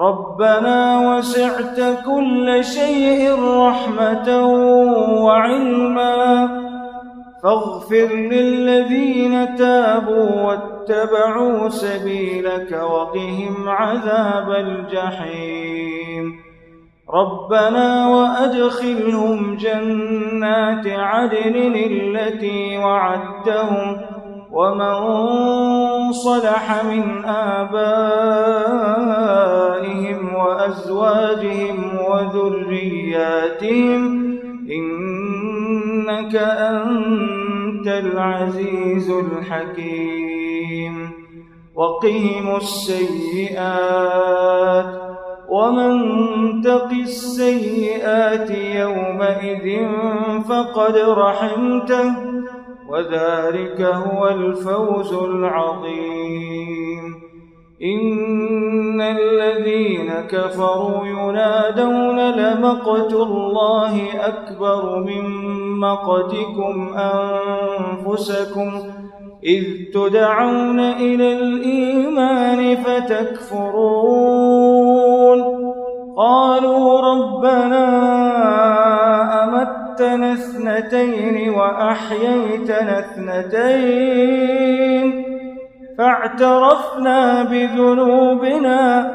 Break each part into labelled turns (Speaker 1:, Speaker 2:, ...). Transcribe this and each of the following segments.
Speaker 1: ربنا وسعت كل شيء رحمة وعلما فاغفر للذين تابوا واتبعوا سبيلك وقهم عذاب الجحيم ربنا وأدخلهم جنات عدن التي وعدتهم ومن صلح من آبائهم وأزواجهم وذرياتهم إنك أنت العزيز الحكيم وقهم السيئات ومن تق السيئات يومئذ فقد رحمته وذلك هو الفوز العظيم إن الذين كفروا ينادون لمقت الله أكبر من مقتكم أنفسكم إذ تدعون إلى الإيمان فتكفرون قالوا ربنا أموتنا اثنتين وأحييتنا اثنتين فاعترفنا بذنوبنا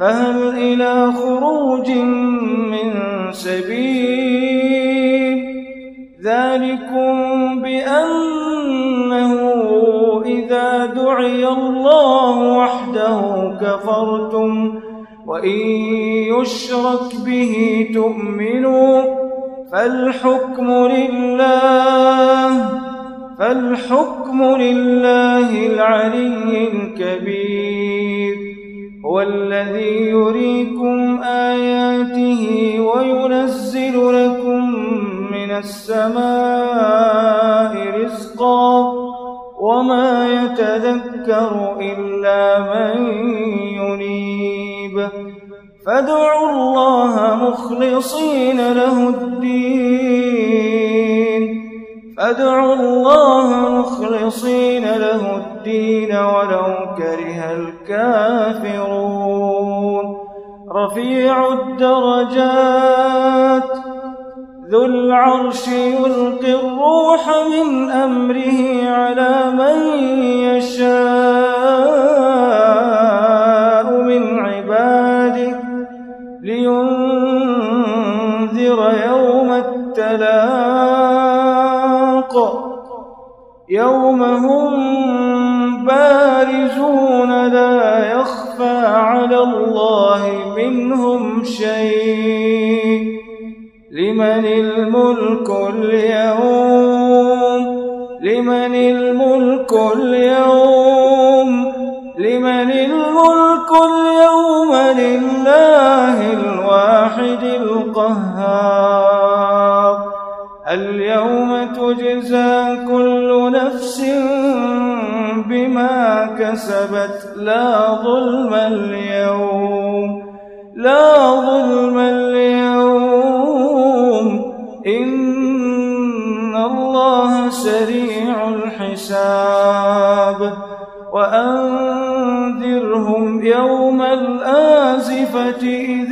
Speaker 1: فهل إلى خروج من سبيل ذلكم بأنه إذا دعي الله وحده كفرتم وإن يشرك به تؤمنوا فالحكم لله فالحكم لله العلي الكبير هو الذي يريكم آياته وينزل لكم من السماء رزقا وما يتذكر إلا من ينيب فادعوا الله مخلصين له الدين فادعوا الله مخلصين له الدين ولو كره الكافرون رفيع الدرجات ذو العرش يلقي الروح من أمره على من يشاء ينذر يوم التلاق يوم هم بارزون لا يخفى على الله منهم شيء لمن الملك اليوم لمن الملك اليوم قهار اليوم تجزى كل نفس بما كسبت لا ظلم اليوم لا ظلم اليوم إن الله سريع الحساب وأنذرهم يوم الآزفة إذ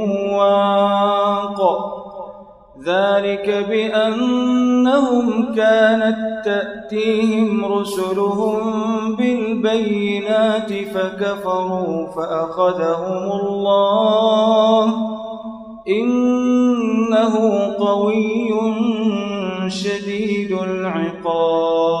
Speaker 1: الأسواق ذلك بأنهم كانت تأتيهم رسلهم بالبينات فكفروا فأخذهم الله إنه قوي شديد العقاب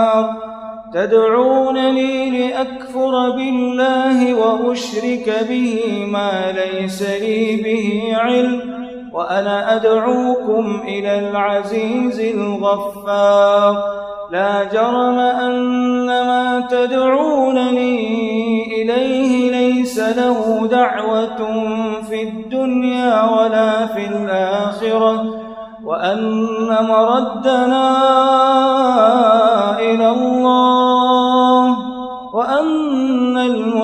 Speaker 1: تدعونني لأكفر بالله وأشرك به ما ليس لي به علم وأنا أدعوكم إلى العزيز الغفار لا جرم أن ما تدعونني إليه ليس له دعوة في الدنيا ولا في الآخرة وأن مردنا إلى الله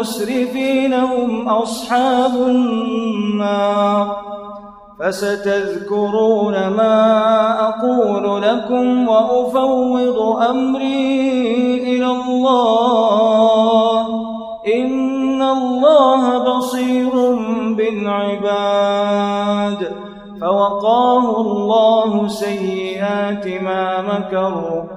Speaker 1: المسرفين هم أصحاب النار فستذكرون ما أقول لكم وأفوض أمري إلى الله إن الله بصير بالعباد فوقاه الله سيئات ما مكروا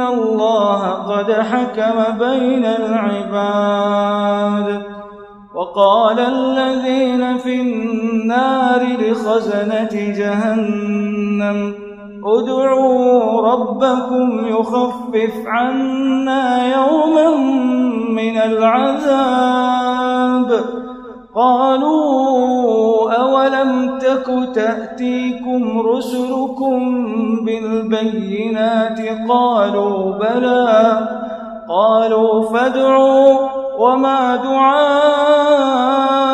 Speaker 1: إن الله قد حكم بين العباد وقال الذين في النار لخزنة جهنم ادعوا ربكم يخفف عنا يوما من العذاب قالوا أولم تك تأتيكم رسلكم بالبينات قالوا بلى قالوا فادعوا وما دعاء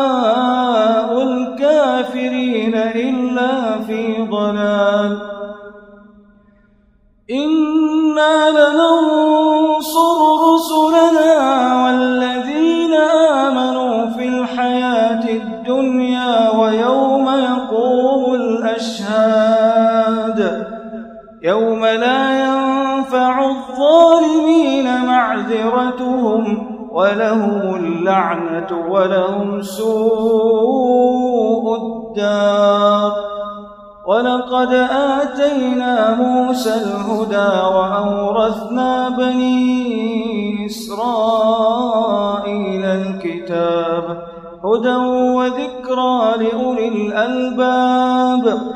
Speaker 1: تنفع الظالمين معذرتهم ولهم اللعنة ولهم سوء الدار ولقد آتينا موسى الهدى وأورثنا بني إسرائيل الكتاب هدى وذكرى لأولي الألباب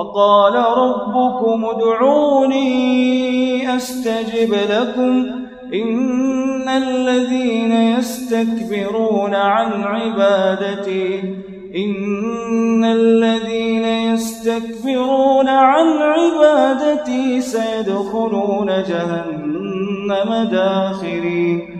Speaker 1: وقال ربكم ادعوني أستجب لكم إن الذين يستكبرون عن عبادتي إن الذين يستكبرون عن عبادتي سيدخلون جهنم داخرين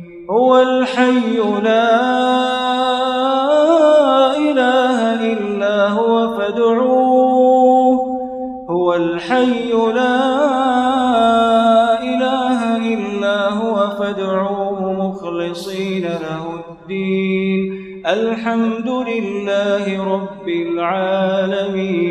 Speaker 1: هو الحي لا إله إلا هو فادعوه هو الحي لا إله إلا هو فادعوه مخلصين له الدين الحمد لله رب العالمين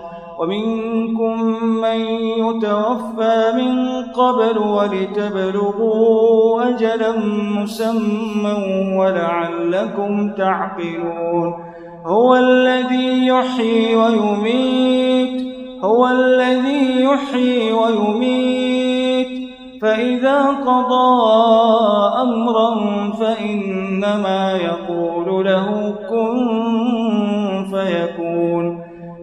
Speaker 1: ومنكم من يتوفى من قبل ولتبلغوا أجلا مسمى ولعلكم تعقلون هو الذي يحيي ويميت هو الذي يحيي ويميت فإذا قضى أمرا فإنما يقول له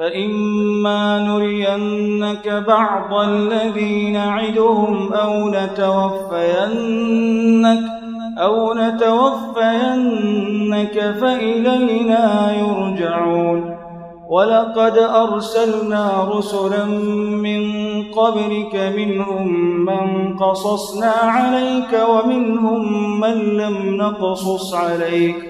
Speaker 1: فإما نرينك بعض الذي نعدهم أو نتوفينك أو نتوفينك فإلينا يرجعون ولقد أرسلنا رسلا من قبلك منهم من قصصنا عليك ومنهم من لم نقصص عليك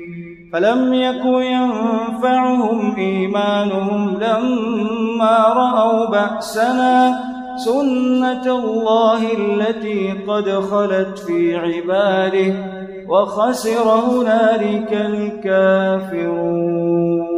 Speaker 1: فلم يكن ينفعهم إيمانهم لما رأوا بأسنا سنة الله التي قد خلت في عباده وخسر هنالك الكافرون